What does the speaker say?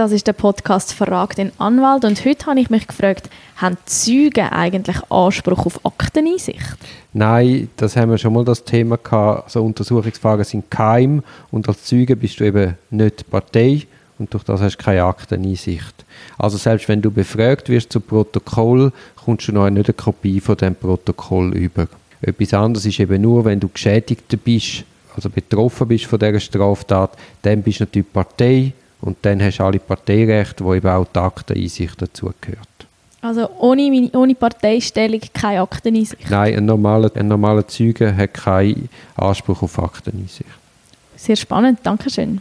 Das ist der Podcast «Verrag den Anwalt» und heute habe ich mich gefragt, haben Zeugen eigentlich Anspruch auf Akteneinsicht? Nein, das haben wir schon mal das Thema gehabt. Also Untersuchungsfragen sind geheim und als Zeuge bist du eben nicht Partei und durch das hast du keine Akteneinsicht. Also selbst wenn du befragt wirst zu Protokoll, kommst du noch nicht eine Kopie von dem Protokoll über. Etwas anderes ist eben nur, wenn du Geschädigter bist, also betroffen bist von dieser Straftat, dann bist du natürlich Partei und dann hast du alle Parteirechte, wo eben auch die Akteneinsicht dazugehört. Also ohne, ohne Parteistellung keine Akteneinsicht? Nein, ein normaler, ein normaler Zeuge hat keinen Anspruch auf Akteneinsicht. Sehr spannend, danke schön.